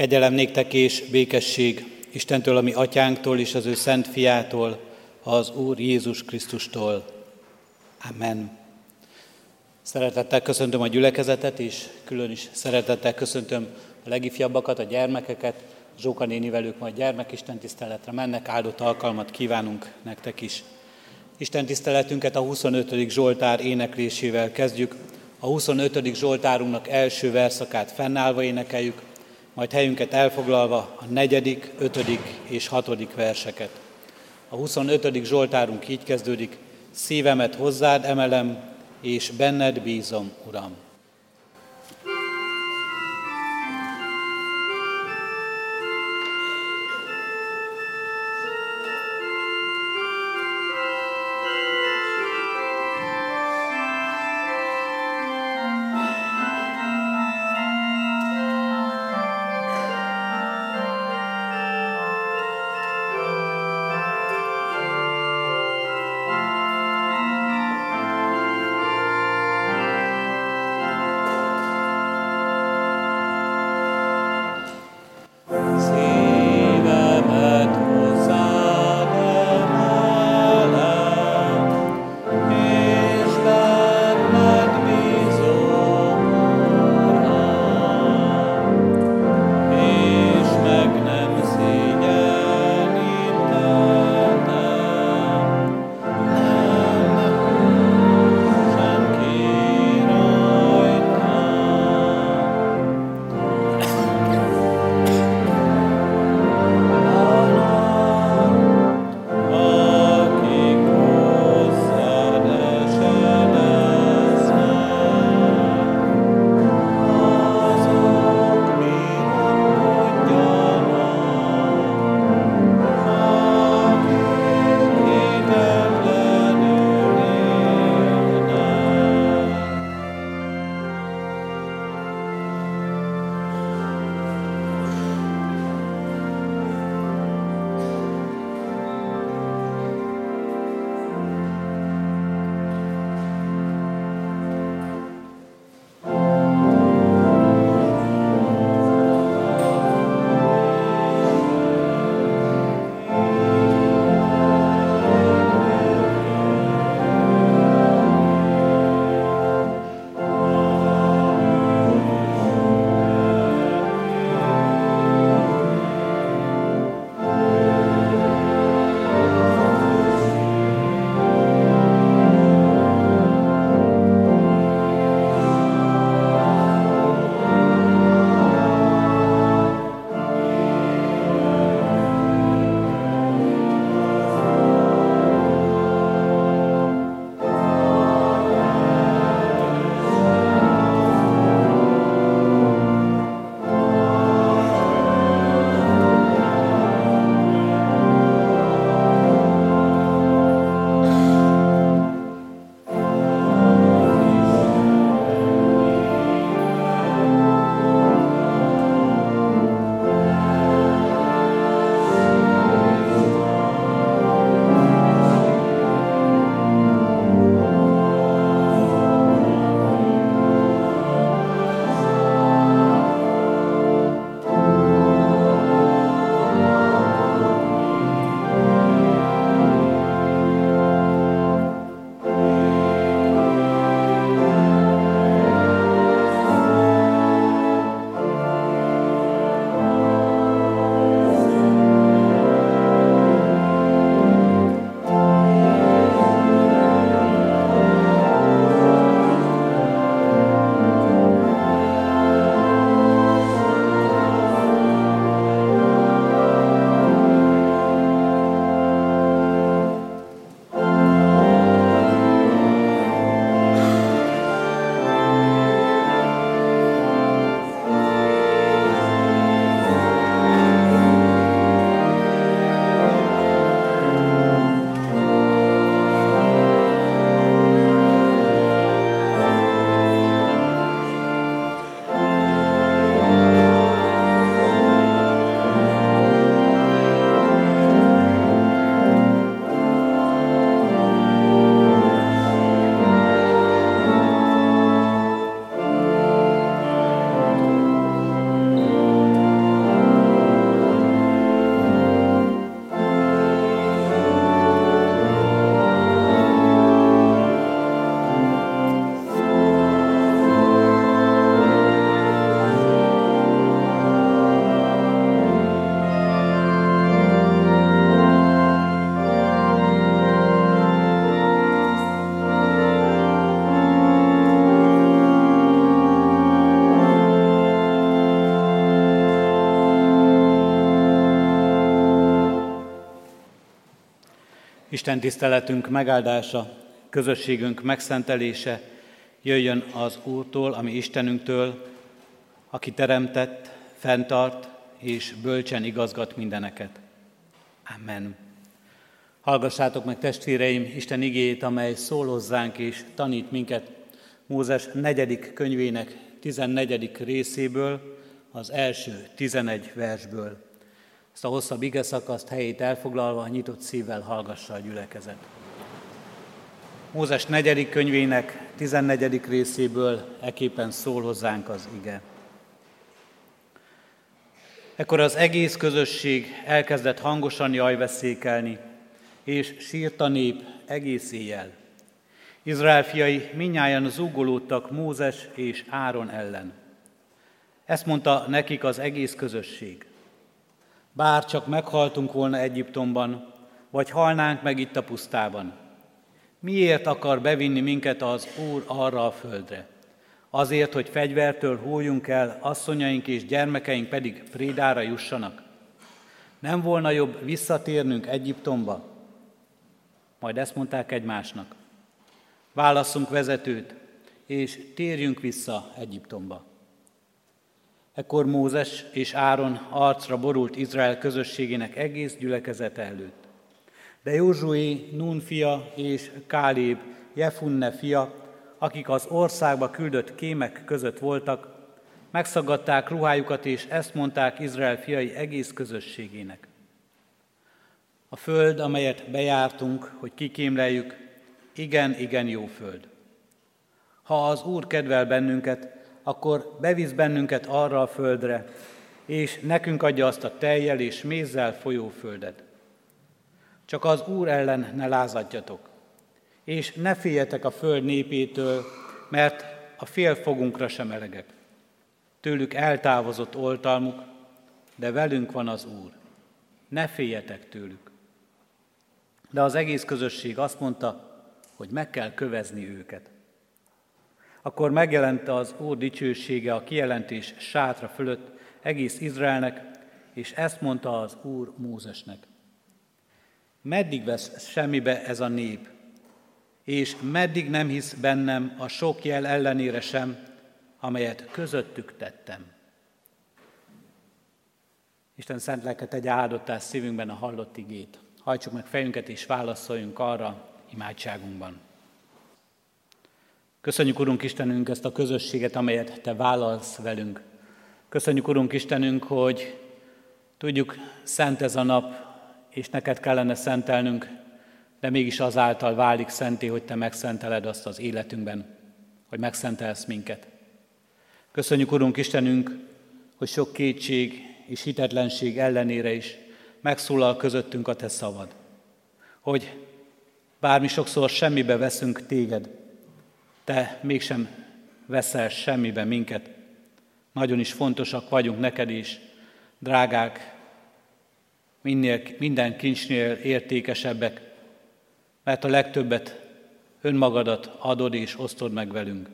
Kegyelem néktek és békesség Istentől, ami atyánktól és az ő szent fiától, az Úr Jézus Krisztustól. Amen. Szeretettel köszöntöm a gyülekezetet, és külön is szeretettel köszöntöm a legifjabbakat, a gyermekeket. Zsóka néni velük majd gyermekisten tiszteletre mennek, áldott alkalmat kívánunk nektek is. Isten tiszteletünket a 25. Zsoltár éneklésével kezdjük. A 25. Zsoltárunknak első verszakát fennállva énekeljük, majd helyünket elfoglalva a negyedik, ötödik és hatodik verseket. A 25. Zsoltárunk így kezdődik, szívemet hozzád emelem, és benned bízom, Uram. Isten tiszteletünk megáldása, közösségünk megszentelése jöjjön az Úrtól, ami Istenünktől, aki teremtett, fenntart és bölcsen igazgat mindeneket. Amen. Hallgassátok meg testvéreim Isten igéjét, amely szól hozzánk és tanít minket Mózes negyedik könyvének 14. részéből, az első 11 versből. Ezt a hosszabb ige szakaszt helyét elfoglalva, nyitott szívvel hallgassa a gyülekezet. Mózes negyedik könyvének 14. részéből eképpen szól hozzánk az ige. Ekkor az egész közösség elkezdett hangosan jajveszékelni, és sírt a nép egész éjjel. Izrael fiai minnyáján zúgolódtak Mózes és Áron ellen. Ezt mondta nekik az egész közösség. Bár csak meghaltunk volna Egyiptomban, vagy halnánk meg itt a pusztában. Miért akar bevinni minket az Úr arra a földre? Azért, hogy fegyvertől hújjunk el, asszonyaink és gyermekeink pedig prédára jussanak? Nem volna jobb visszatérnünk Egyiptomba? Majd ezt mondták egymásnak. Válasszunk vezetőt, és térjünk vissza Egyiptomba. Ekkor Mózes és Áron arcra borult Izrael közösségének egész gyülekezete előtt. De Józsué, Nun fia és Káléb, Jefunne fia, akik az országba küldött kémek között voltak, megszagadták ruhájukat, és ezt mondták Izrael fiai egész közösségének. A föld, amelyet bejártunk, hogy kikémleljük, igen, igen jó föld. Ha az Úr kedvel bennünket, akkor bevisz bennünket arra a földre, és nekünk adja azt a tejjel és mézzel folyó földet. Csak az Úr ellen ne lázadjatok, és ne féljetek a föld népétől, mert a fél fogunkra sem elegek. Tőlük eltávozott oltalmuk, de velünk van az Úr. Ne féljetek tőlük. De az egész közösség azt mondta, hogy meg kell kövezni őket. Akkor megjelente az Úr dicsősége a kijelentés sátra fölött egész Izraelnek, és ezt mondta az Úr Mózesnek. Meddig vesz semmibe ez a nép, és meddig nem hisz bennem a sok jel ellenére sem, amelyet közöttük tettem. Isten szent lelket egy áldottás szívünkben a hallott igét. Hajtsuk meg fejünket és válaszoljunk arra imádságunkban. Köszönjük, Urunk Istenünk, ezt a közösséget, amelyet Te vállalsz velünk. Köszönjük, Urunk Istenünk, hogy tudjuk, szent ez a nap, és neked kellene szentelnünk, de mégis azáltal válik szenté, hogy Te megszenteled azt az életünkben, hogy megszentelsz minket. Köszönjük, Urunk Istenünk, hogy sok kétség és hitetlenség ellenére is megszólal közöttünk a Te szavad. Hogy bármi sokszor semmibe veszünk Téged, te mégsem veszel semmibe minket. Nagyon is fontosak vagyunk neked is, drágák, minél, minden kincsnél értékesebbek, mert a legtöbbet önmagadat adod és osztod meg velünk.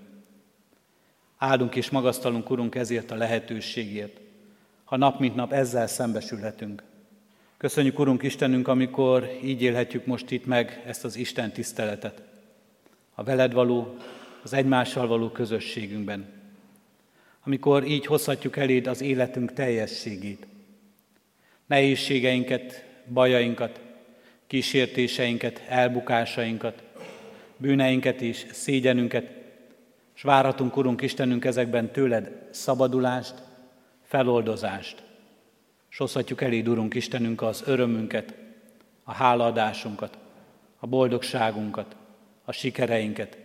Áldunk és magasztalunk, Urunk, ezért a lehetőségért, ha nap mint nap ezzel szembesülhetünk. Köszönjük, Urunk Istenünk, amikor így élhetjük most itt meg ezt az Isten tiszteletet. A veled való az egymással való közösségünkben. Amikor így hozhatjuk eléd az életünk teljességét. Nehézségeinket, bajainkat, kísértéseinket, elbukásainkat, bűneinket és szégyenünket, és várhatunk, Urunk Istenünk, ezekben tőled szabadulást, feloldozást. És hozhatjuk eléd, Urunk Istenünk, az örömünket, a hálaadásunkat, a boldogságunkat, a sikereinket,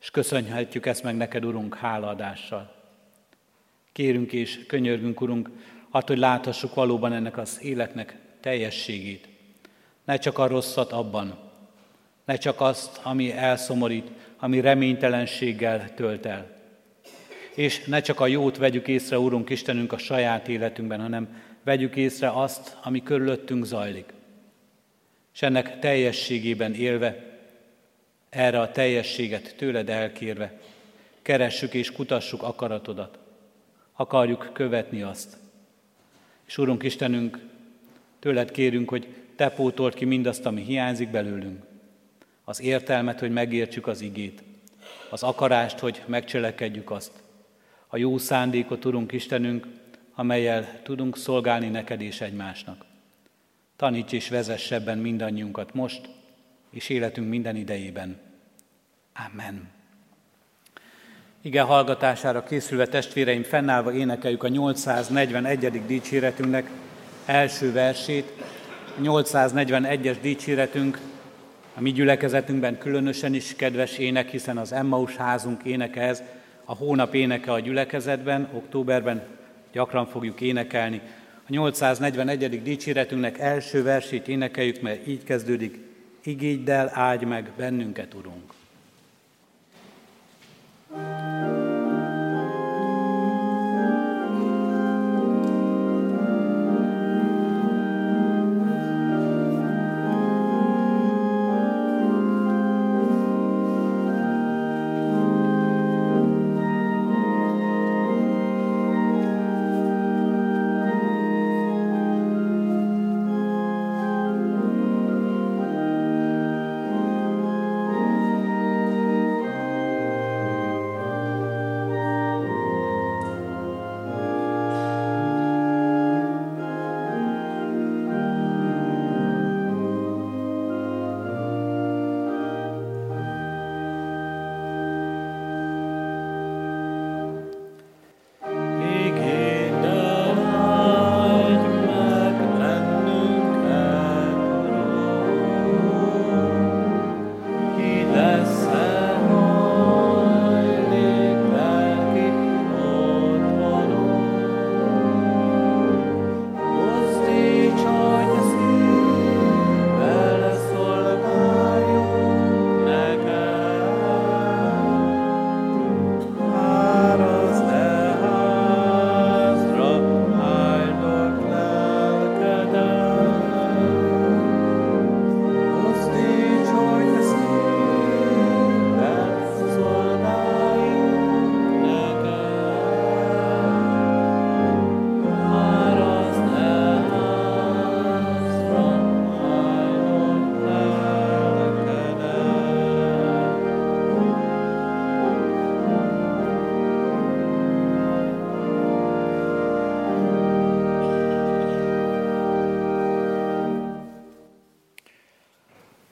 és köszönhetjük ezt meg neked, Urunk, hálaadással. Kérünk és könyörgünk, Urunk, attól, hogy láthassuk valóban ennek az életnek teljességét. Ne csak a rosszat abban, ne csak azt, ami elszomorít, ami reménytelenséggel tölt el. És ne csak a jót vegyük észre, Urunk Istenünk, a saját életünkben, hanem vegyük észre azt, ami körülöttünk zajlik. És ennek teljességében élve erre a teljességet tőled elkérve, keressük és kutassuk akaratodat. Akarjuk követni azt. És Urunk Istenünk, tőled kérünk, hogy Te pótolt ki mindazt, ami hiányzik belőlünk. Az értelmet, hogy megértsük az igét. Az akarást, hogy megcselekedjük azt. A jó szándékot, Urunk Istenünk, amelyel tudunk szolgálni neked és egymásnak. Taníts és vezess ebben mindannyiunkat most, és életünk minden idejében. Amen. Igen, hallgatására készülve testvéreim, fennállva énekeljük a 841. dicséretünknek első versét. A 841-es dicséretünk a mi gyülekezetünkben különösen is kedves ének, hiszen az Emmaus házunk éneke ez, a hónap éneke a gyülekezetben, októberben gyakran fogjuk énekelni. A 841. dicséretünknek első versét énekeljük, mert így kezdődik, igégy el, áldj meg bennünket, Urunk.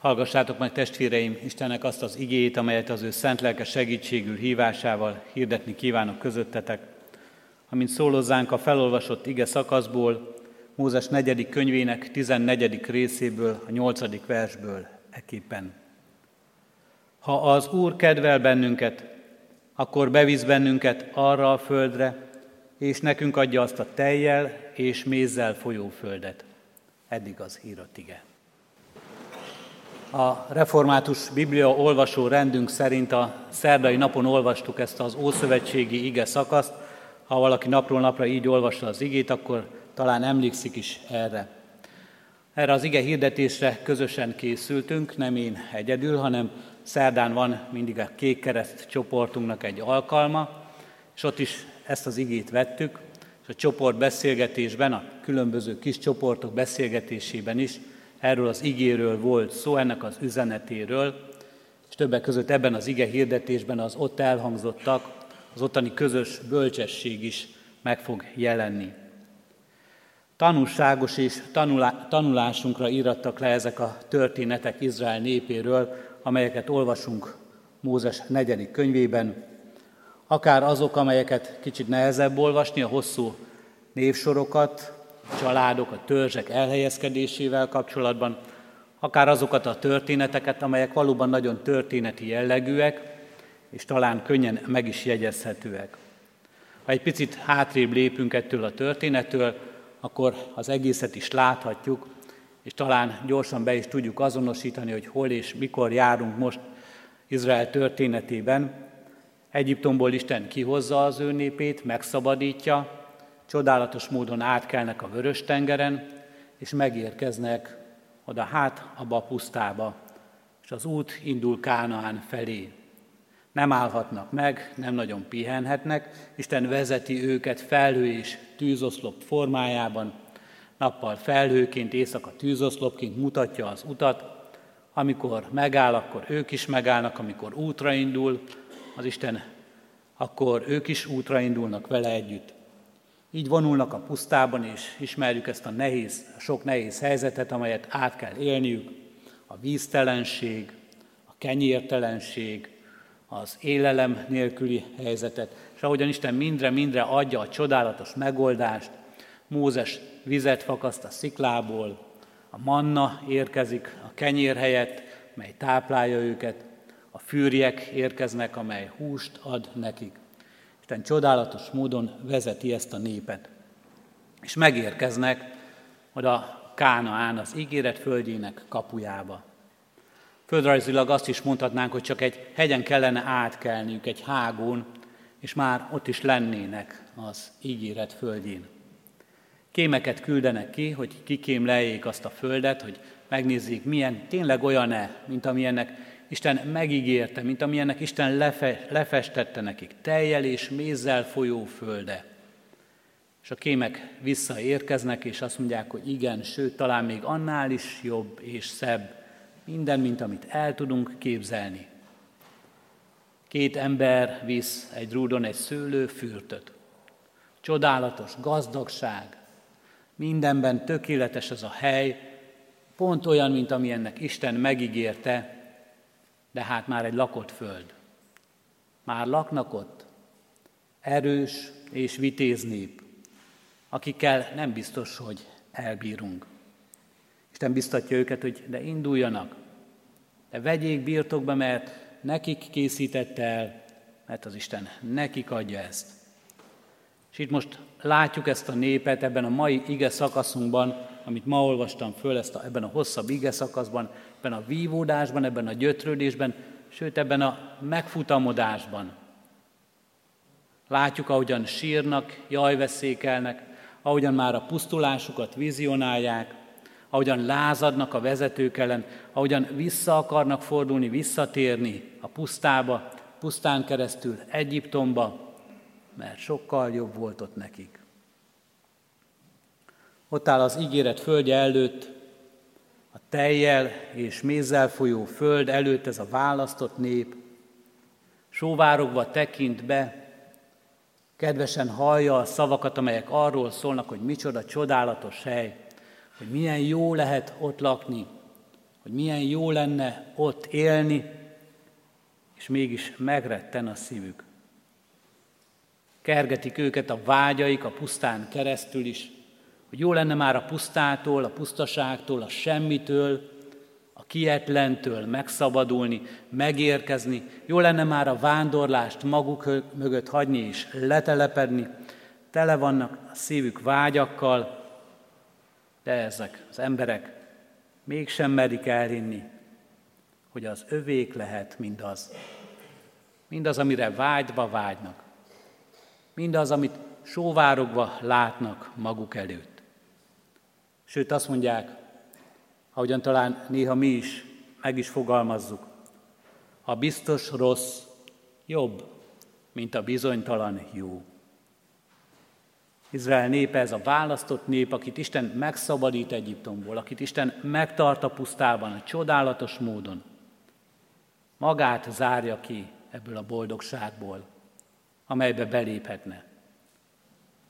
Hallgassátok meg testvéreim Istennek azt az igét, amelyet az ő szent lelke segítségül hívásával hirdetni kívánok közöttetek. Amint szólozzánk a felolvasott ige szakaszból, Mózes negyedik könyvének 14. részéből, a 8. versből eképpen. Ha az Úr kedvel bennünket, akkor bevisz bennünket arra a földre, és nekünk adja azt a tejjel és mézzel folyó földet. Eddig az írott ige. A református Biblia olvasó rendünk szerint a szerdai napon olvastuk ezt az Ószövetségi ige szakaszt. Ha valaki napról napra így olvassa az igét, akkor talán emlékszik is erre. Erre az ige hirdetésre közösen készültünk, nem én egyedül, hanem szerdán van mindig a Kék Kereszt csoportunknak egy alkalma, és ott is ezt az igét vettük, és a csoport beszélgetésben, a különböző kis csoportok beszélgetésében is Erről az igéről volt szó, ennek az üzenetéről, és többek között ebben az ige hirdetésben az ott elhangzottak, az ottani közös bölcsesség is meg fog jelenni. Tanulságos és tanulá- tanulásunkra írattak le ezek a történetek Izrael népéről, amelyeket olvasunk Mózes negyedik könyvében, akár azok, amelyeket kicsit nehezebb olvasni, a hosszú névsorokat, családok, a törzsek elhelyezkedésével kapcsolatban, akár azokat a történeteket, amelyek valóban nagyon történeti jellegűek, és talán könnyen meg is jegyezhetőek. Ha egy picit hátrébb lépünk ettől a történettől, akkor az egészet is láthatjuk, és talán gyorsan be is tudjuk azonosítani, hogy hol és mikor járunk most Izrael történetében. Egyiptomból Isten kihozza az ő népét, megszabadítja, csodálatos módon átkelnek a vörös tengeren, és megérkeznek oda hát abba a pusztába, és az út indul Kánaán felé. Nem állhatnak meg, nem nagyon pihenhetnek, Isten vezeti őket felhő és tűzoszlop formájában, nappal felhőként, éjszaka tűzoszlopként mutatja az utat, amikor megáll, akkor ők is megállnak, amikor útra indul, az Isten, akkor ők is útra indulnak vele együtt. Így vonulnak a pusztában, és ismerjük ezt a nehéz, sok nehéz helyzetet, amelyet át kell élniük, a víztelenség, a kenyértelenség, az élelem nélküli helyzetet, és ahogyan Isten mindre-mindre adja a csodálatos megoldást, Mózes vizet fakaszt a sziklából, a manna érkezik a kenyér helyett, mely táplálja őket, a fűrjek érkeznek, amely húst ad nekik. Isten csodálatos módon vezeti ezt a népet. És megérkeznek oda Kánaán, az ígéret földjének kapujába. Földrajzilag azt is mondhatnánk, hogy csak egy hegyen kellene átkelniük, egy hágón, és már ott is lennének az ígéret földjén. Kémeket küldenek ki, hogy kikémleljék azt a földet, hogy megnézzék, milyen tényleg olyan-e, mint amilyennek Isten megígérte, mint amilyennek Isten lefe, lefestette nekik, teljel és mézzel folyó földe. És a kémek visszaérkeznek, és azt mondják, hogy igen, sőt, talán még annál is jobb és szebb, minden, mint amit el tudunk képzelni. Két ember visz egy rúdon egy szőlő fürtöt. Csodálatos gazdagság, mindenben tökéletes ez a hely, pont olyan, mint amilyennek Isten megígérte, de hát már egy lakott föld. Már laknak ott erős és vitéz nép, akikkel nem biztos, hogy elbírunk. Isten biztatja őket, hogy de induljanak, de vegyék birtokba, mert nekik készítette el, mert az Isten nekik adja ezt. És itt most látjuk ezt a népet ebben a mai ige szakaszunkban, amit ma olvastam föl, ezt a, ebben a hosszabb ige szakaszban, ebben a vívódásban, ebben a gyötrődésben, sőt ebben a megfutamodásban. Látjuk, ahogyan sírnak, jajveszékelnek, ahogyan már a pusztulásukat vizionálják, ahogyan lázadnak a vezetők ellen, ahogyan vissza akarnak fordulni, visszatérni a pusztába, pusztán keresztül Egyiptomba, mert sokkal jobb volt ott nekik. Ott áll az ígéret földje előtt, a tejjel és mézzel folyó föld előtt ez a választott nép, sóvárogva tekint be, kedvesen hallja a szavakat, amelyek arról szólnak, hogy micsoda csodálatos hely, hogy milyen jó lehet ott lakni, hogy milyen jó lenne ott élni, és mégis megretten a szívük. Kergetik őket a vágyaik a pusztán keresztül is, hogy jó lenne már a pusztától, a pusztaságtól, a semmitől, a kietlentől megszabadulni, megérkezni, jó lenne már a vándorlást maguk mögött hagyni és letelepedni, tele vannak a szívük vágyakkal, de ezek az emberek mégsem merik elhinni, hogy az övék lehet mindaz. Mindaz, amire vágyva vágynak. Mindaz, amit sóvárogva látnak maguk előtt. Sőt, azt mondják, ahogyan talán néha mi is meg is fogalmazzuk, a biztos rossz jobb, mint a bizonytalan jó. Izrael népe ez a választott nép, akit Isten megszabadít Egyiptomból, akit Isten megtart a pusztában, a csodálatos módon. Magát zárja ki ebből a boldogságból, amelybe beléphetne,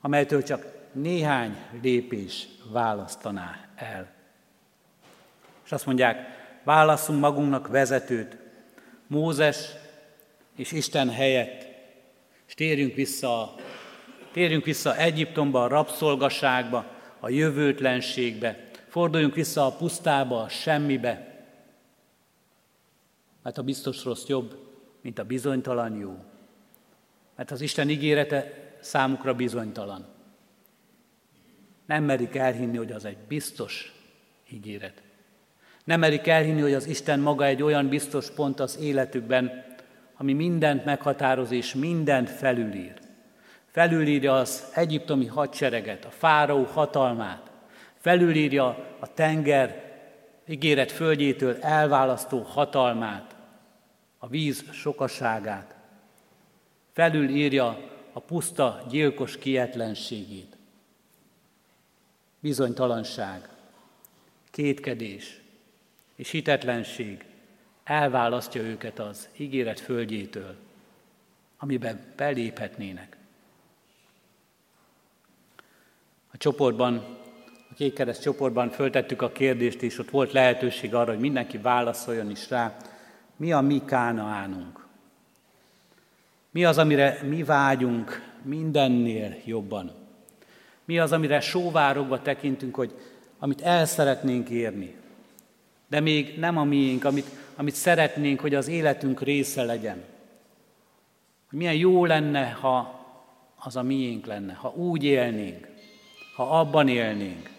amelytől csak néhány lépés választaná el. És azt mondják, válasszunk magunknak vezetőt, Mózes és Isten helyett, és térjünk vissza Térjünk vissza Egyiptomba, a rabszolgaságba, a jövőtlenségbe. Forduljunk vissza a pusztába, a semmibe. Mert a biztos rossz jobb, mint a bizonytalan jó. Mert az Isten ígérete számukra bizonytalan. Nem merik elhinni, hogy az egy biztos ígéret. Nem merik elhinni, hogy az Isten maga egy olyan biztos pont az életükben, ami mindent meghatároz és mindent felülír felülírja az egyiptomi hadsereget, a fáraó hatalmát, felülírja a tenger ígéret földjétől elválasztó hatalmát, a víz sokaságát, felülírja a puszta gyilkos kietlenségét. Bizonytalanság, kétkedés és hitetlenség elválasztja őket az ígéret földjétől, amiben beléphetnének. A csoportban, a kékkereszt csoportban föltettük a kérdést, és ott volt lehetőség arra, hogy mindenki válaszoljon is rá, mi a mi kánaánunk. Mi az, amire mi vágyunk mindennél jobban? Mi az, amire sóvárogva tekintünk, hogy amit el szeretnénk érni, de még nem a miénk, amit, amit szeretnénk, hogy az életünk része legyen. Hogy milyen jó lenne, ha az a miénk lenne, ha úgy élnénk, ha abban élnénk,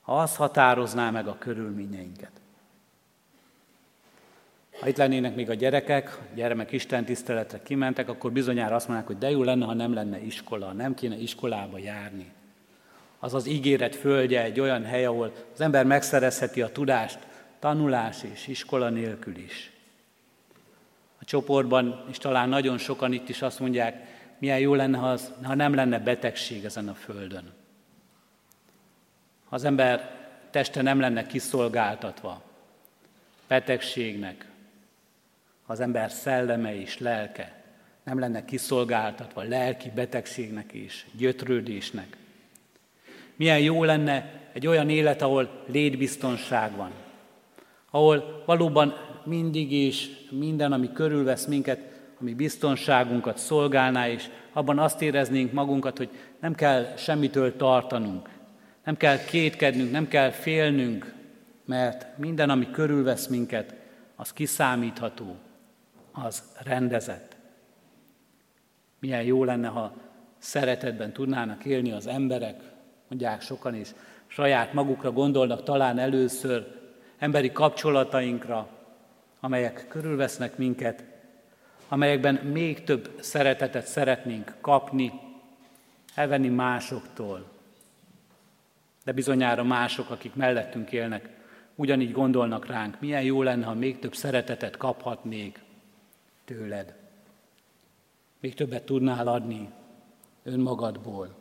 ha az határozná meg a körülményeinket. Ha itt lennének még a gyerekek, a gyermek Isten tiszteletre kimentek, akkor bizonyára azt mondják, hogy de jó lenne, ha nem lenne iskola, nem kéne iskolába járni. Az az ígéret földje egy olyan hely, ahol az ember megszerezheti a tudást tanulás és iskola nélkül is. A csoportban, és talán nagyon sokan itt is azt mondják, milyen jó lenne, ha, az, ha nem lenne betegség ezen a földön. Ha az ember teste nem lenne kiszolgáltatva betegségnek, az ember szelleme és lelke nem lenne kiszolgáltatva lelki betegségnek és gyötrődésnek. Milyen jó lenne egy olyan élet, ahol létbiztonság van, ahol valóban mindig is minden, ami körülvesz minket, ami biztonságunkat szolgálná, és abban azt éreznénk magunkat, hogy nem kell semmitől tartanunk, nem kell kétkednünk, nem kell félnünk, mert minden, ami körülvesz minket, az kiszámítható, az rendezett. Milyen jó lenne, ha szeretetben tudnának élni az emberek, mondják sokan is, saját magukra gondolnak talán először emberi kapcsolatainkra, amelyek körülvesznek minket, amelyekben még több szeretetet szeretnénk kapni, elvenni másoktól. De bizonyára mások, akik mellettünk élnek, ugyanígy gondolnak ránk, milyen jó lenne, ha még több szeretetet kaphatnék tőled. Még többet tudnál adni önmagadból.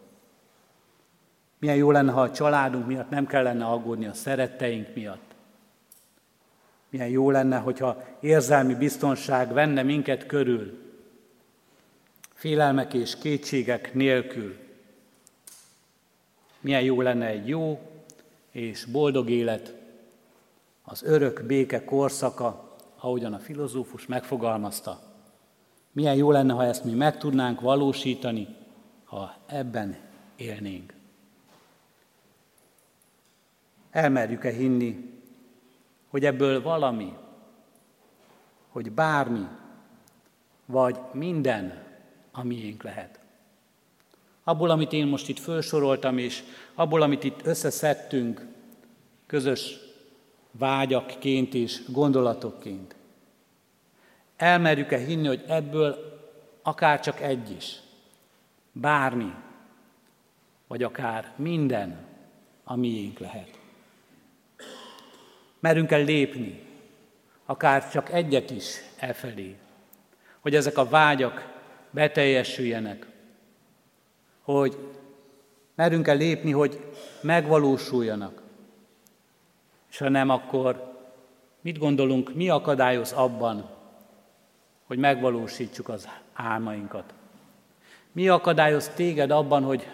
Milyen jó lenne, ha a családunk miatt nem kellene aggódni a szeretteink miatt. Milyen jó lenne, hogyha érzelmi biztonság venne minket körül, félelmek és kétségek nélkül. Milyen jó lenne egy jó és boldog élet, az örök béke korszaka, ahogyan a filozófus megfogalmazta. Milyen jó lenne, ha ezt mi meg tudnánk valósítani, ha ebben élnénk. Elmerjük-e hinni, hogy ebből valami, hogy bármi, vagy minden a miénk lehet. Abból, amit én most itt felsoroltam, és abból, amit itt összeszedtünk, közös vágyakként és gondolatokként. Elmerjük-e hinni, hogy ebből akár csak egy is, bármi, vagy akár minden a miénk lehet. Merünk el lépni, akár csak egyet is elfelé, hogy ezek a vágyak beteljesüljenek, hogy merünk el lépni, hogy megvalósuljanak. És ha nem, akkor mit gondolunk, mi akadályoz abban, hogy megvalósítsuk az álmainkat? Mi akadályoz téged abban, hogy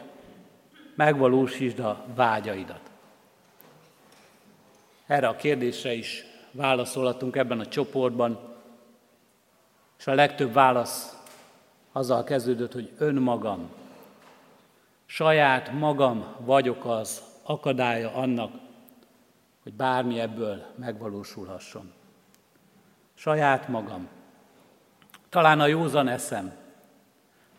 megvalósítsd a vágyaidat? Erre a kérdésre is válaszolhatunk ebben a csoportban, és a legtöbb válasz azzal kezdődött, hogy önmagam, saját magam vagyok az akadálya annak, hogy bármi ebből megvalósulhasson. Saját magam. Talán a józan eszem,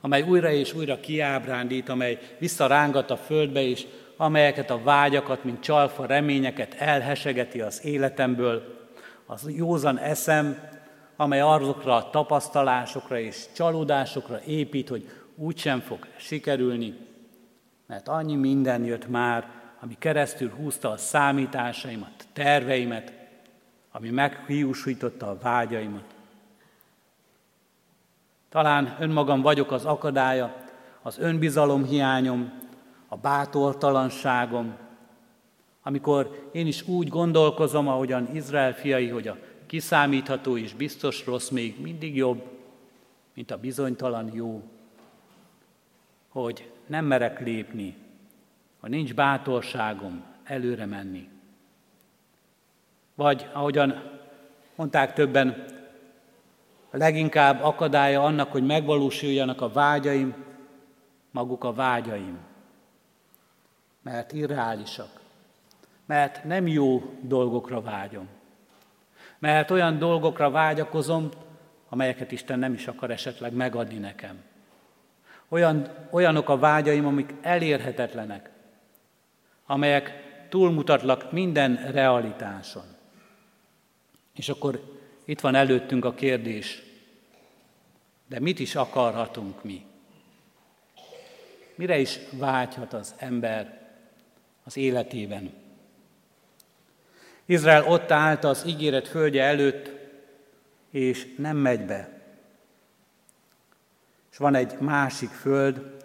amely újra és újra kiábrándít, amely visszarángat a földbe, és amelyeket a vágyakat, mint csalfa reményeket elhesegeti az életemből, az józan eszem, amely azokra a tapasztalásokra és csalódásokra épít, hogy úgysem fog sikerülni, mert annyi minden jött már, ami keresztül húzta a számításaimat, terveimet, ami meghiúsította a vágyaimat. Talán önmagam vagyok az akadálya, az önbizalom hiányom, a bátortalanságom, amikor én is úgy gondolkozom, ahogyan Izrael fiai, hogy a kiszámítható és biztos rossz még mindig jobb, mint a bizonytalan jó, hogy nem merek lépni, ha nincs bátorságom előre menni. Vagy ahogyan mondták többen, leginkább akadálya annak, hogy megvalósuljanak a vágyaim, maguk a vágyaim. Mert irreálisak. Mert nem jó dolgokra vágyom. Mert olyan dolgokra vágyakozom, amelyeket Isten nem is akar esetleg megadni nekem. Olyan, olyanok a vágyaim, amik elérhetetlenek, amelyek túlmutatlak minden realitáson. És akkor itt van előttünk a kérdés, de mit is akarhatunk mi? Mire is vágyhat az ember az életében? Izrael ott állt az ígéret földje előtt, és nem megy be. És van egy másik föld,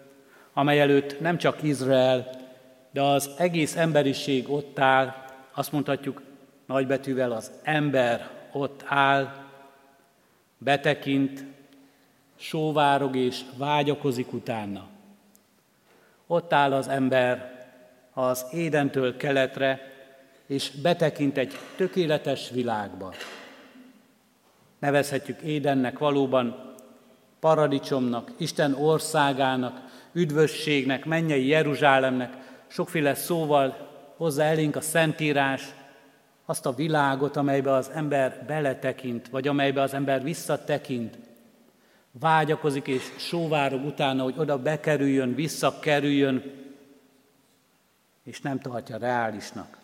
amely előtt nem csak Izrael, de az egész emberiség ott áll, azt mondhatjuk nagybetűvel az ember ott áll, betekint, sóvárog és vágyakozik utána. Ott áll az ember az édentől keletre, és betekint egy tökéletes világba. Nevezhetjük Édennek valóban paradicsomnak, Isten országának, üdvösségnek, mennyei Jeruzsálemnek, sokféle szóval hozza elénk a Szentírás, azt a világot, amelybe az ember beletekint, vagy amelybe az ember visszatekint, vágyakozik és sóvárog utána, hogy oda bekerüljön, visszakerüljön, és nem tartja reálisnak.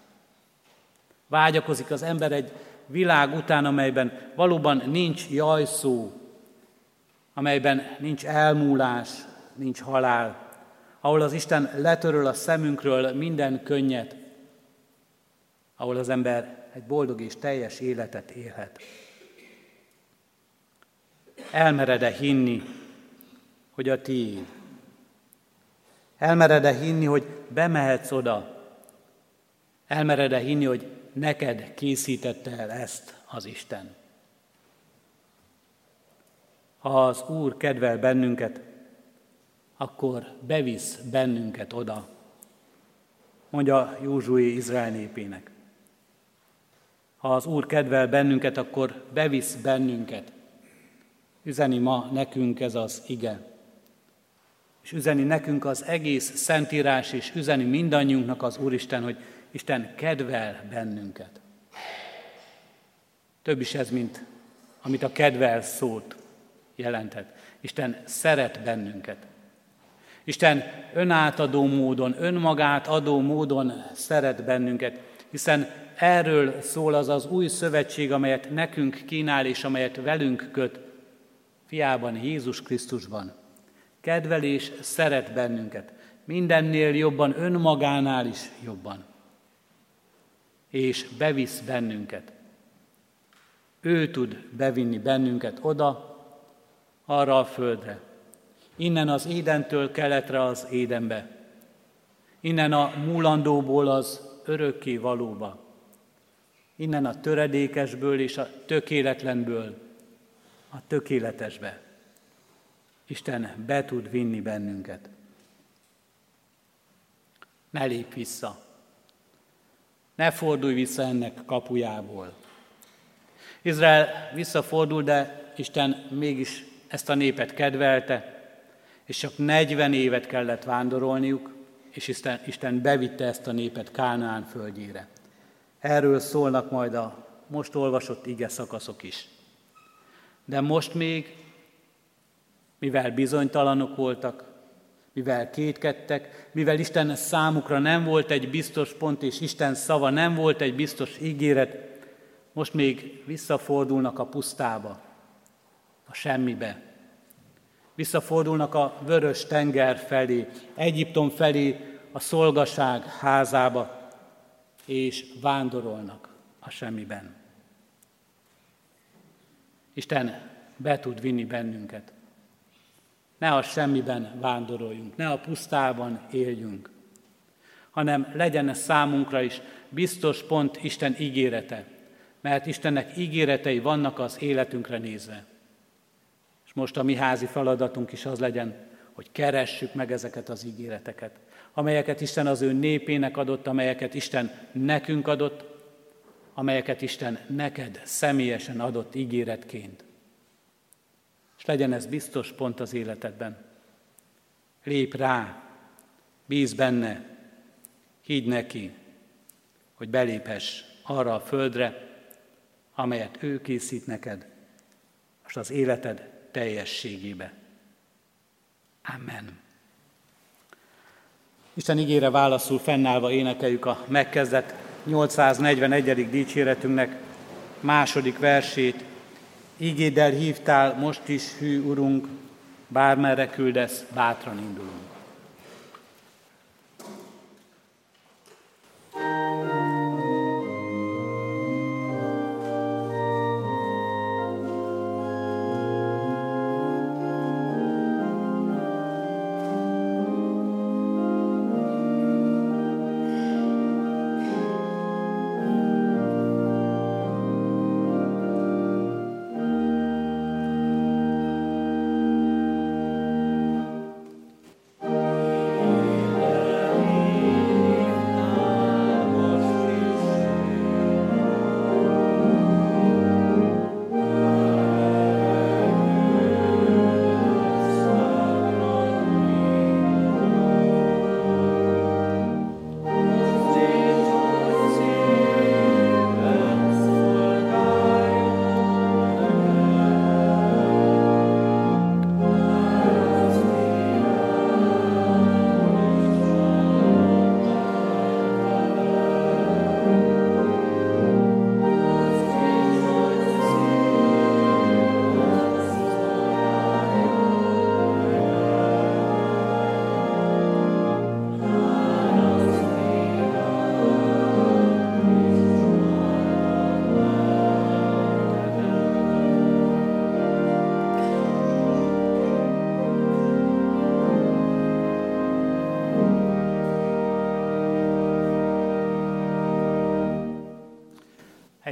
Vágyakozik az ember egy világ után, amelyben valóban nincs jajszó, amelyben nincs elmúlás, nincs halál, ahol az Isten letöröl a szemünkről minden könnyet, ahol az ember egy boldog és teljes életet élhet. Elmered-e hinni, hogy a tiéd? Elmered-e hinni, hogy bemehetsz oda? Elmered-e hinni, hogy neked készítette el ezt az Isten? Ha az Úr kedvel bennünket, akkor bevisz bennünket oda, mondja Józsué Izrael népének. Ha az Úr kedvel bennünket, akkor bevisz bennünket. Üzeni ma nekünk ez az ige. És üzeni nekünk az egész Szentírás, és üzeni mindannyiunknak az Úristen, hogy Isten kedvel bennünket. Több is ez, mint amit a kedvel szót jelentett. Isten szeret bennünket. Isten önátadó módon, önmagát adó módon szeret bennünket, hiszen erről szól az az új szövetség, amelyet nekünk kínál és amelyet velünk köt, fiában, Jézus Krisztusban. Kedvel és szeret bennünket, mindennél jobban, önmagánál is jobban. És bevisz bennünket. Ő tud bevinni bennünket oda, arra a földre. Innen az édentől keletre az édenbe. Innen a múlandóból az örökké valóba. Innen a töredékesből és a tökéletlenből a tökéletesbe. Isten be tud vinni bennünket. Ne lép vissza. Ne fordulj vissza ennek kapujából. Izrael visszafordul, de Isten mégis ezt a népet kedvelte, és csak 40 évet kellett vándorolniuk, és Isten, Isten bevitte ezt a népet Kánaán földjére. Erről szólnak majd a most olvasott ige szakaszok is. De most még, mivel bizonytalanok voltak, mivel kétkedtek, mivel Isten számukra nem volt egy biztos pont, és Isten szava nem volt egy biztos ígéret, most még visszafordulnak a pusztába, a semmibe. Visszafordulnak a vörös tenger felé, Egyiptom felé, a szolgaság házába, és vándorolnak a semmiben. Isten be tud vinni bennünket. Ne a semmiben vándoroljunk, ne a pusztában éljünk, hanem legyen ez számunkra is biztos pont Isten ígérete, mert Istennek ígéretei vannak az életünkre nézve. És most a mi házi feladatunk is az legyen, hogy keressük meg ezeket az ígéreteket, amelyeket Isten az ő népének adott, amelyeket Isten nekünk adott, amelyeket Isten neked személyesen adott ígéretként. És legyen ez biztos pont az életedben. Lép rá, bíz benne, higgy neki, hogy beléphess arra a földre, amelyet ő készít neked, most az életed teljességébe. Amen. Isten ígére válaszul fennállva énekeljük a megkezdett 841. dicséretünknek második versét. Ígéddel hívtál, most is hű urunk, bármerre küldesz, bátran indulunk.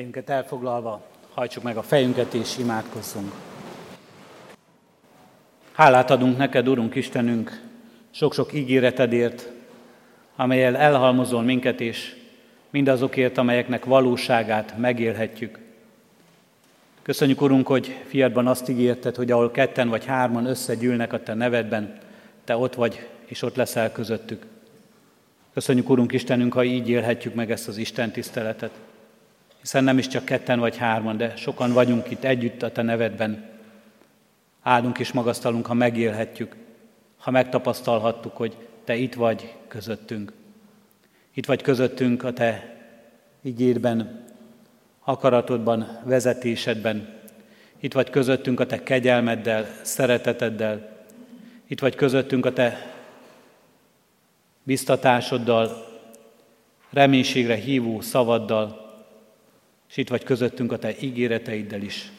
Helyünket elfoglalva, hajtsuk meg a fejünket és imádkozzunk. Hálát adunk neked, Urunk Istenünk, sok-sok ígéretedért, amelyel elhalmozol minket, és mindazokért, amelyeknek valóságát megélhetjük. Köszönjük, Urunk, hogy fiadban azt ígérted, hogy ahol ketten vagy hárman összegyűlnek a Te nevedben, Te ott vagy, és ott leszel közöttük. Köszönjük, Urunk Istenünk, ha így élhetjük meg ezt az Isten tiszteletet hiszen nem is csak ketten vagy hárman, de sokan vagyunk itt együtt a Te nevedben. Áldunk és magasztalunk, ha megélhetjük, ha megtapasztalhattuk, hogy Te itt vagy közöttünk. Itt vagy közöttünk a Te ígérben, akaratodban, vezetésedben. Itt vagy közöttünk a Te kegyelmeddel, szereteteddel. Itt vagy közöttünk a Te biztatásoddal, reménységre hívó szavaddal, és itt vagy közöttünk a Te ígéreteiddel is.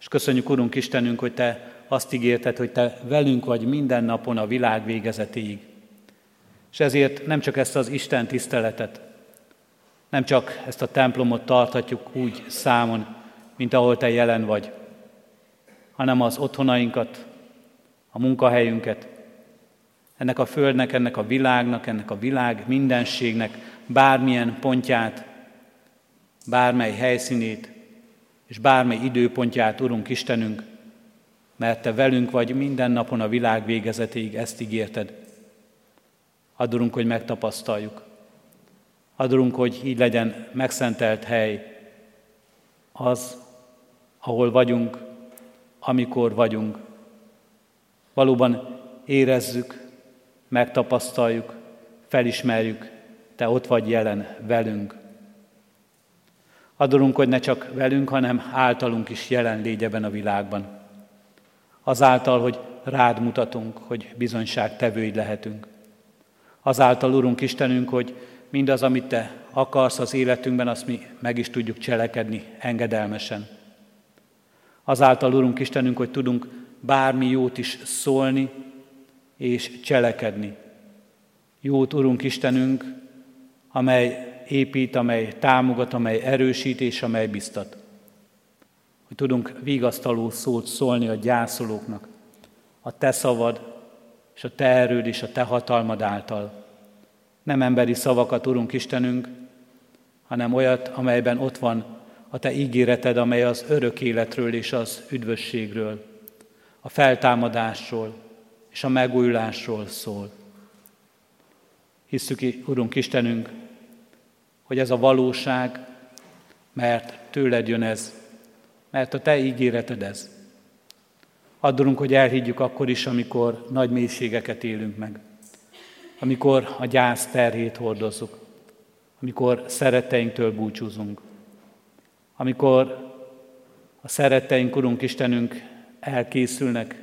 És köszönjük, Urunk Istenünk, hogy Te azt ígérted, hogy Te velünk vagy minden napon a világ végezetéig. És ezért nem csak ezt az Isten tiszteletet, nem csak ezt a templomot tarthatjuk úgy számon, mint ahol Te jelen vagy, hanem az otthonainkat, a munkahelyünket, ennek a földnek, ennek a világnak, ennek a világ mindenségnek bármilyen pontját bármely helyszínét és bármely időpontját, Urunk Istenünk, mert Te velünk vagy minden napon a világ végezetéig, ezt ígérted. Adorunk, hogy megtapasztaljuk. Adorunk, hogy így legyen megszentelt hely az, ahol vagyunk, amikor vagyunk. Valóban érezzük, megtapasztaljuk, felismerjük, Te ott vagy jelen velünk. Adorunk, hogy ne csak velünk, hanem általunk is jelen légy ebben a világban. Azáltal, hogy rád mutatunk, hogy bizonyság tevőid lehetünk. Azáltal, Urunk Istenünk, hogy mindaz, amit Te akarsz az életünkben, azt mi meg is tudjuk cselekedni engedelmesen. Azáltal, Urunk Istenünk, hogy tudunk bármi jót is szólni és cselekedni. Jót, Urunk Istenünk, amely épít, amely támogat, amely erősít és amely biztat. Hogy tudunk vigasztaló szót szólni a gyászolóknak, a Te szavad és a Te erőd és a Te hatalmad által. Nem emberi szavakat, Urunk Istenünk, hanem olyat, amelyben ott van a Te ígéreted, amely az örök életről és az üdvösségről, a feltámadásról és a megújulásról szól. Hisszük, Urunk Istenünk, hogy ez a valóság, mert tőled jön ez, mert a Te ígéreted ez. Addulunk, hogy elhiggyük akkor is, amikor nagy mélységeket élünk meg, amikor a gyász terhét hordozzuk, amikor szeretteinktől búcsúzunk, amikor a szeretteink, Urunk Istenünk elkészülnek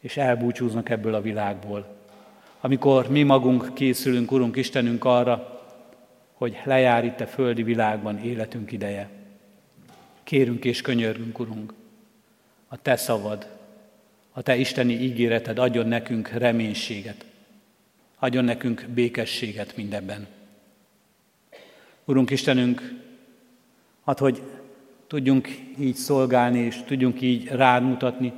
és elbúcsúznak ebből a világból. Amikor mi magunk készülünk, Urunk Istenünk, arra, hogy lejár itt a földi világban életünk ideje. Kérünk és könyörgünk, Urunk, a Te szavad, a Te isteni ígéreted adjon nekünk reménységet, adjon nekünk békességet mindebben. Urunk Istenünk, hát hogy tudjunk így szolgálni, és tudjunk így rád mutatni,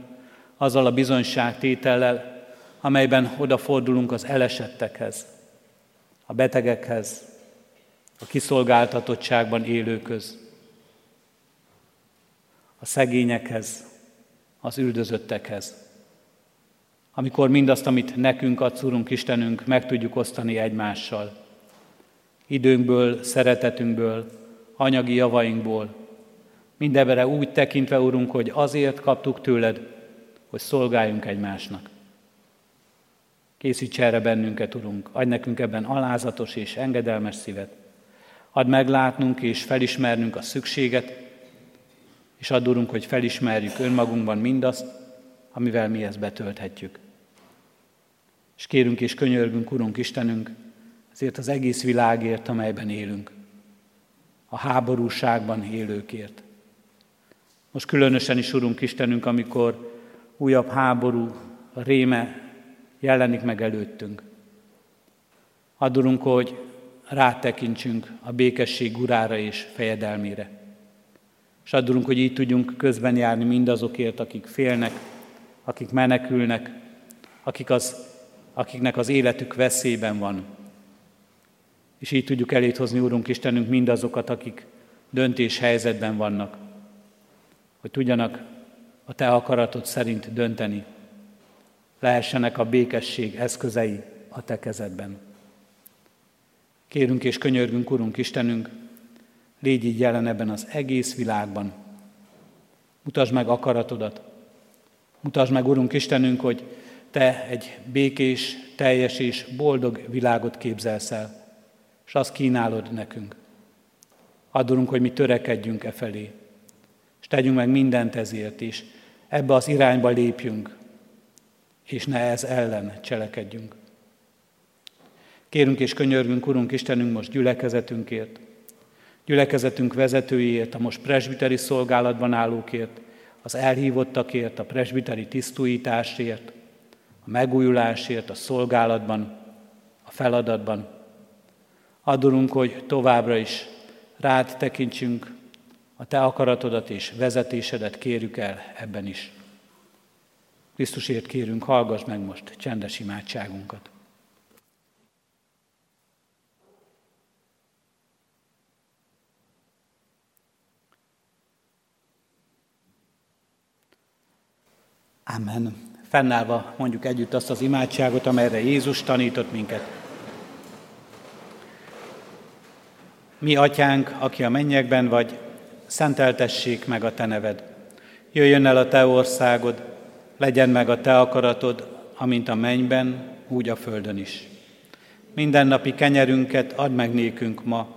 azzal a bizonyságtétellel, amelyben odafordulunk az elesettekhez, a betegekhez, a kiszolgáltatottságban élőköz, a szegényekhez, az üldözöttekhez. Amikor mindazt, amit nekünk adsz, Urunk Istenünk, meg tudjuk osztani egymással. Időnkből, szeretetünkből, anyagi javainkból. Mindebbre úgy tekintve, Urunk, hogy azért kaptuk tőled, hogy szolgáljunk egymásnak. Készíts erre bennünket, Urunk, adj nekünk ebben alázatos és engedelmes szívet. Add meglátnunk és felismernünk a szükséget, és add, Urunk, hogy felismerjük önmagunkban mindazt, amivel mi ezt betölthetjük. És kérünk és könyörgünk, Urunk Istenünk, ezért az egész világért, amelyben élünk, a háborúságban élőkért. Most különösen is, Urunk Istenünk, amikor újabb háború, réme jelenik meg előttünk. Add, hogy rátekintsünk a békesség urára és fejedelmére. És addulunk, hogy így tudjunk közben járni mindazokért, akik félnek, akik menekülnek, akik az, akiknek az életük veszélyben van. És így tudjuk elét hozni, Úrunk Istenünk, mindazokat, akik döntés helyzetben vannak, hogy tudjanak a Te akaratod szerint dönteni, lehessenek a békesség eszközei a Te kezedben. Kérünk és könyörgünk, Urunk Istenünk, légy így jelen ebben az egész világban. Mutasd meg akaratodat. Mutasd meg, Urunk Istenünk, hogy Te egy békés, teljes és boldog világot képzelsz el, és azt kínálod nekünk. Add, hogy mi törekedjünk e felé, és tegyünk meg mindent ezért is. Ebbe az irányba lépjünk, és ne ez ellen cselekedjünk. Kérünk és könyörgünk, Urunk Istenünk, most gyülekezetünkért, gyülekezetünk vezetőiért, a most presbiteri szolgálatban állókért, az elhívottakért, a presbiteri tisztújításért, a megújulásért, a szolgálatban, a feladatban. Adulunk, hogy továbbra is rád tekintsünk, a Te akaratodat és vezetésedet kérjük el ebben is. Krisztusért kérünk, hallgass meg most csendes imádságunkat. Amen. Fennállva mondjuk együtt azt az imádságot, amelyre Jézus tanított minket. Mi, atyánk, aki a mennyekben vagy, szenteltessék meg a te neved. Jöjjön el a te országod, legyen meg a te akaratod, amint a mennyben, úgy a földön is. Mindennapi kenyerünket add meg nékünk ma,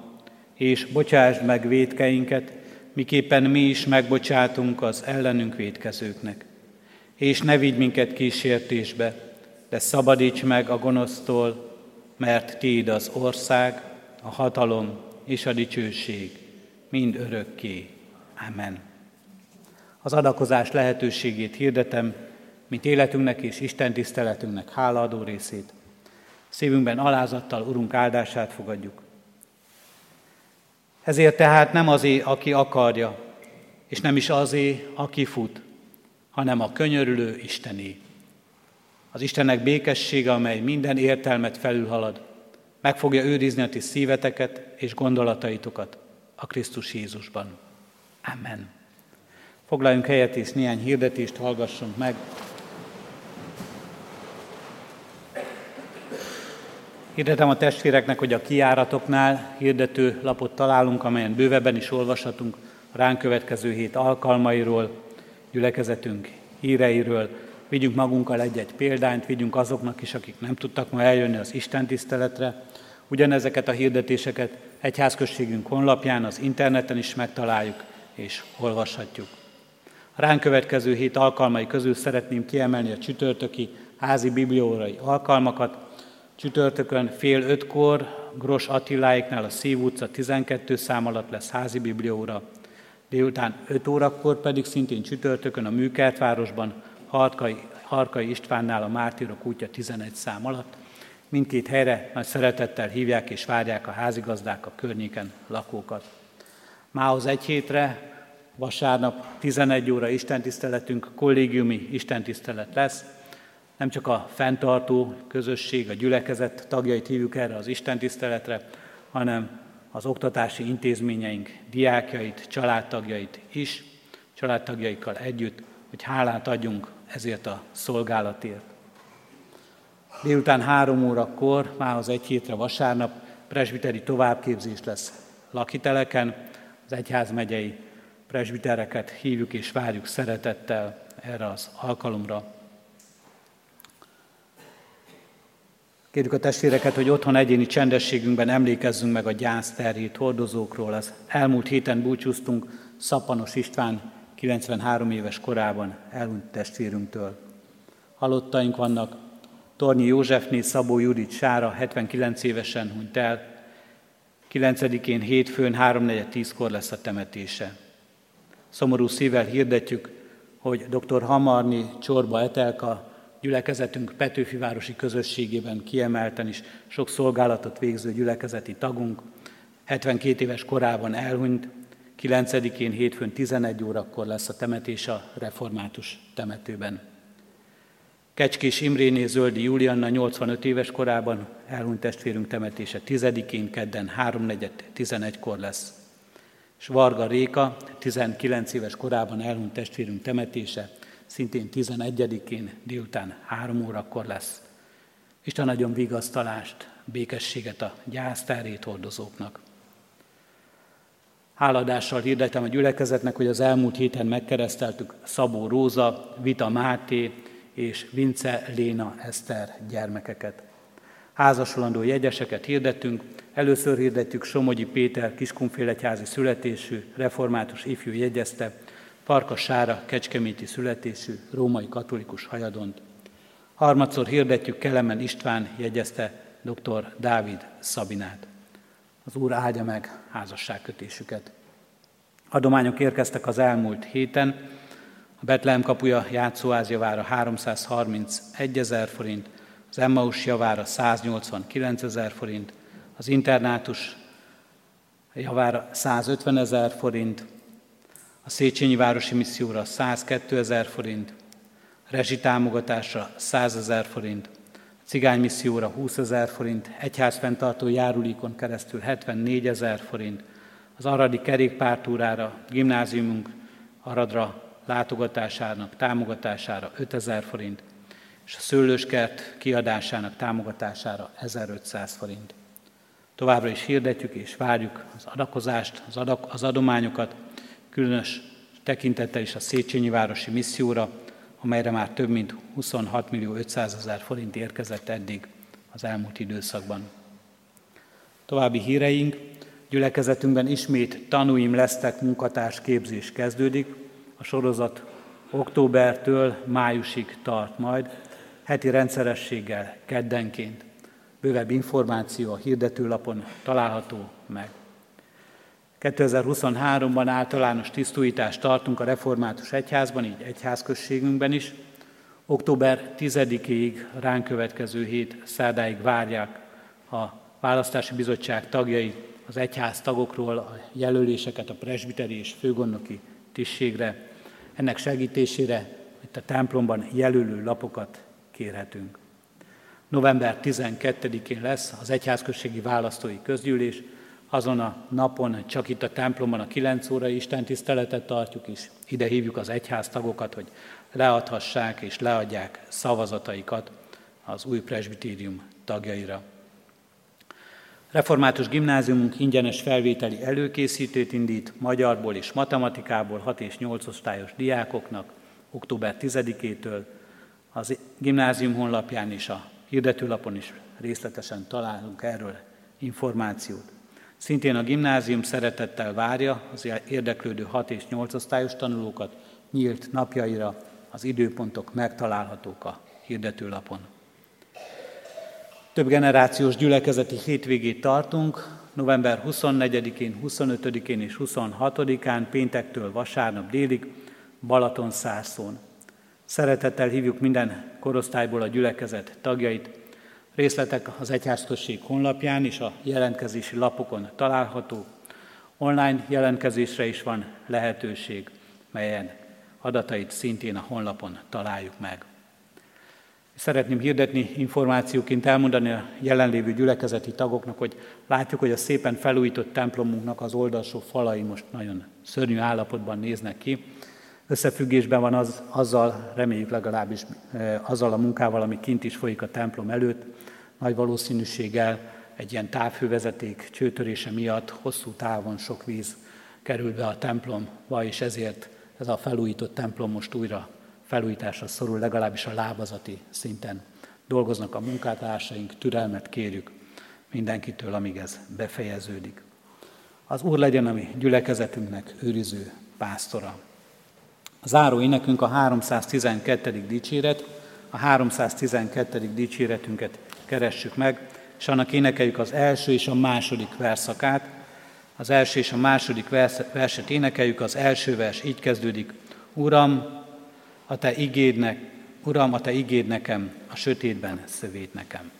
és bocsásd meg védkeinket, miképpen mi is megbocsátunk az ellenünk védkezőknek és ne vigy minket kísértésbe, de szabadíts meg a gonosztól, mert Tiéd az ország, a hatalom és a dicsőség mind örökké. Amen. Az adakozás lehetőségét hirdetem, mint életünknek és Isten tiszteletünknek hálaadó részét. Szívünkben alázattal Urunk áldását fogadjuk. Ezért tehát nem azé, aki akarja, és nem is azé, aki fut, hanem a könyörülő Istené. Az Istennek békessége, amely minden értelmet felülhalad, meg fogja őrizni a ti szíveteket és gondolataitokat a Krisztus Jézusban. Amen. Foglaljunk helyet és néhány hirdetést hallgassunk meg. Hirdetem a testvéreknek, hogy a kiáratoknál hirdető lapot találunk, amelyen bővebben is olvashatunk a ránk következő hét alkalmairól, gyülekezetünk híreiről. Vigyünk magunkkal egy-egy példányt, vigyünk azoknak is, akik nem tudtak ma eljönni az Isten tiszteletre. Ugyanezeket a hirdetéseket egyházközségünk honlapján, az interneten is megtaláljuk és olvashatjuk. A ránk következő hét alkalmai közül szeretném kiemelni a csütörtöki házi bibliórai alkalmakat, Csütörtökön fél ötkor Gros Attiláiknál a Szív utca 12 szám alatt lesz házi biblióra, délután 5 órakor pedig szintén csütörtökön a Műkertvárosban Harkai, Harkai Istvánnál a Mártírok útja 11 szám alatt. Mindkét helyre nagy szeretettel hívják és várják a házigazdák a környéken lakókat. Mához egy hétre, vasárnap 11 óra istentiszteletünk, kollégiumi istentisztelet lesz, nem csak a fenntartó közösség, a gyülekezet tagjait hívjuk erre az Isten tiszteletre, hanem az oktatási intézményeink diákjait, családtagjait is, családtagjaikkal együtt, hogy hálát adjunk ezért a szolgálatért. Délután három órakor, mához egy hétre vasárnap, presbiteri továbbképzés lesz lakiteleken, az egyházmegyei presbitereket hívjuk és várjuk szeretettel erre az alkalomra. Kérjük a testvéreket, hogy otthon egyéni csendességünkben emlékezzünk meg a gyász terhét hordozókról. Az elmúlt héten búcsúztunk Szapanos István 93 éves korában elhunyt testvérünktől. Halottaink vannak, Tornyi Józsefné Szabó Judit Sára 79 évesen hunyt el, 9-én hétfőn 3-4-10-kor lesz a temetése. Szomorú szívvel hirdetjük, hogy dr. Hamarni Csorba Etelka gyülekezetünk Petőfi városi közösségében kiemelten is sok szolgálatot végző gyülekezeti tagunk, 72 éves korában elhunyt, 9-én hétfőn 11 órakor lesz a temetés a református temetőben. Kecskés Imréné Zöldi Julianna 85 éves korában elhunyt testvérünk temetése 10-én kedden 3-4-11-kor lesz. És Varga Réka 19 éves korában elhunyt testvérünk temetése szintén 11-én délután 3 órakor lesz. Isten nagyon vigasztalást, békességet a gyásztárét hordozóknak. Háladással hirdetem a gyülekezetnek, hogy az elmúlt héten megkereszteltük Szabó Róza, Vita Máté és Vince Léna Eszter gyermekeket. Házasolandó jegyeseket hirdettünk, először hirdettük Somogyi Péter kiskunfélegyházi születésű, református ifjú jegyezte, Farkas Sára, kecskeméti születésű, római katolikus hajadont. Harmadszor hirdetjük Kelemen István jegyezte dr. Dávid Szabinát. Az Úr áldja meg házasságkötésüket. Adományok érkeztek az elmúlt héten. A Betlehem kapuja játszóház javára 331 ezer forint, az Emmaus javára 189 ezer forint, az internátus javára 150 ezer forint, a Széchenyi Városi Misszióra 102 ezer forint, rezsitámogatásra 100 ezer forint, a Cigány Misszióra 20 ezer forint, egyházfenntartó járulékon keresztül 74 ezer forint, az Aradi kerékpártúrára, gimnáziumunk Aradra látogatásának támogatására 5000 forint, és a szőlőskert kiadásának támogatására 1500 forint. Továbbra is hirdetjük és várjuk az adakozást, az, adak, az adományokat, különös tekintettel is a Széchenyi Városi Misszióra, amelyre már több mint 26 millió 500 ezer forint érkezett eddig az elmúlt időszakban. További híreink, gyülekezetünkben ismét tanúim lesztek, munkatárs képzés kezdődik. A sorozat októbertől májusig tart majd, heti rendszerességgel keddenként. Bővebb információ a hirdetőlapon található meg. 2023-ban általános tisztújítást tartunk a református egyházban, így egyházközségünkben is. Október 10-ig ránk következő hét szerdáig várják a választási bizottság tagjai az egyház tagokról a jelöléseket a presbiteri és főgondnoki tisztségre. Ennek segítésére itt a templomban jelölő lapokat kérhetünk. November 12-én lesz az egyházközségi választói közgyűlés, azon a napon csak itt a templomban a 9 órai Isten tiszteletet tartjuk is. Ide hívjuk az egyház tagokat, hogy leadhassák és leadják szavazataikat az új presbitérium tagjaira. Református gimnáziumunk ingyenes felvételi előkészítőt indít magyarból és matematikából 6 és 8 osztályos diákoknak október 10-től. Az gimnázium honlapján és a hirdetőlapon is részletesen találunk erről információt. Szintén a gimnázium szeretettel várja az érdeklődő 6 és 8 osztályos tanulókat nyílt napjaira, az időpontok megtalálhatók a hirdetőlapon. Több generációs gyülekezeti hétvégét tartunk, november 24-én, 25-én és 26-án, péntektől vasárnap délig, Balatonszárszón. Szeretettel hívjuk minden korosztályból a gyülekezet tagjait. Részletek az egyházközség honlapján és a jelentkezési lapokon található. Online jelentkezésre is van lehetőség, melyen adatait szintén a honlapon találjuk meg. Szeretném hirdetni információként elmondani a jelenlévő gyülekezeti tagoknak, hogy látjuk, hogy a szépen felújított templomunknak az oldalsó falai most nagyon szörnyű állapotban néznek ki. Összefüggésben van az, azzal, reméljük legalábbis azzal a munkával, ami kint is folyik a templom előtt. Nagy valószínűséggel egy ilyen távhővezeték csőtörése miatt hosszú távon sok víz kerül be a templomba, és ezért ez a felújított templom most újra felújításra szorul, legalábbis a lábazati szinten dolgoznak a munkátársaink, türelmet kérjük mindenkitől, amíg ez befejeződik. Az Úr legyen a mi gyülekezetünknek őriző pásztora. A záró énekünk a 312. dicséret, a 312. dicséretünket keressük meg, és annak énekeljük az első és a második verszakát. Az első és a második verset énekeljük, az első vers így kezdődik. Uram, a te igédnek, Uram, a te igéd nekem, a sötétben szövét nekem.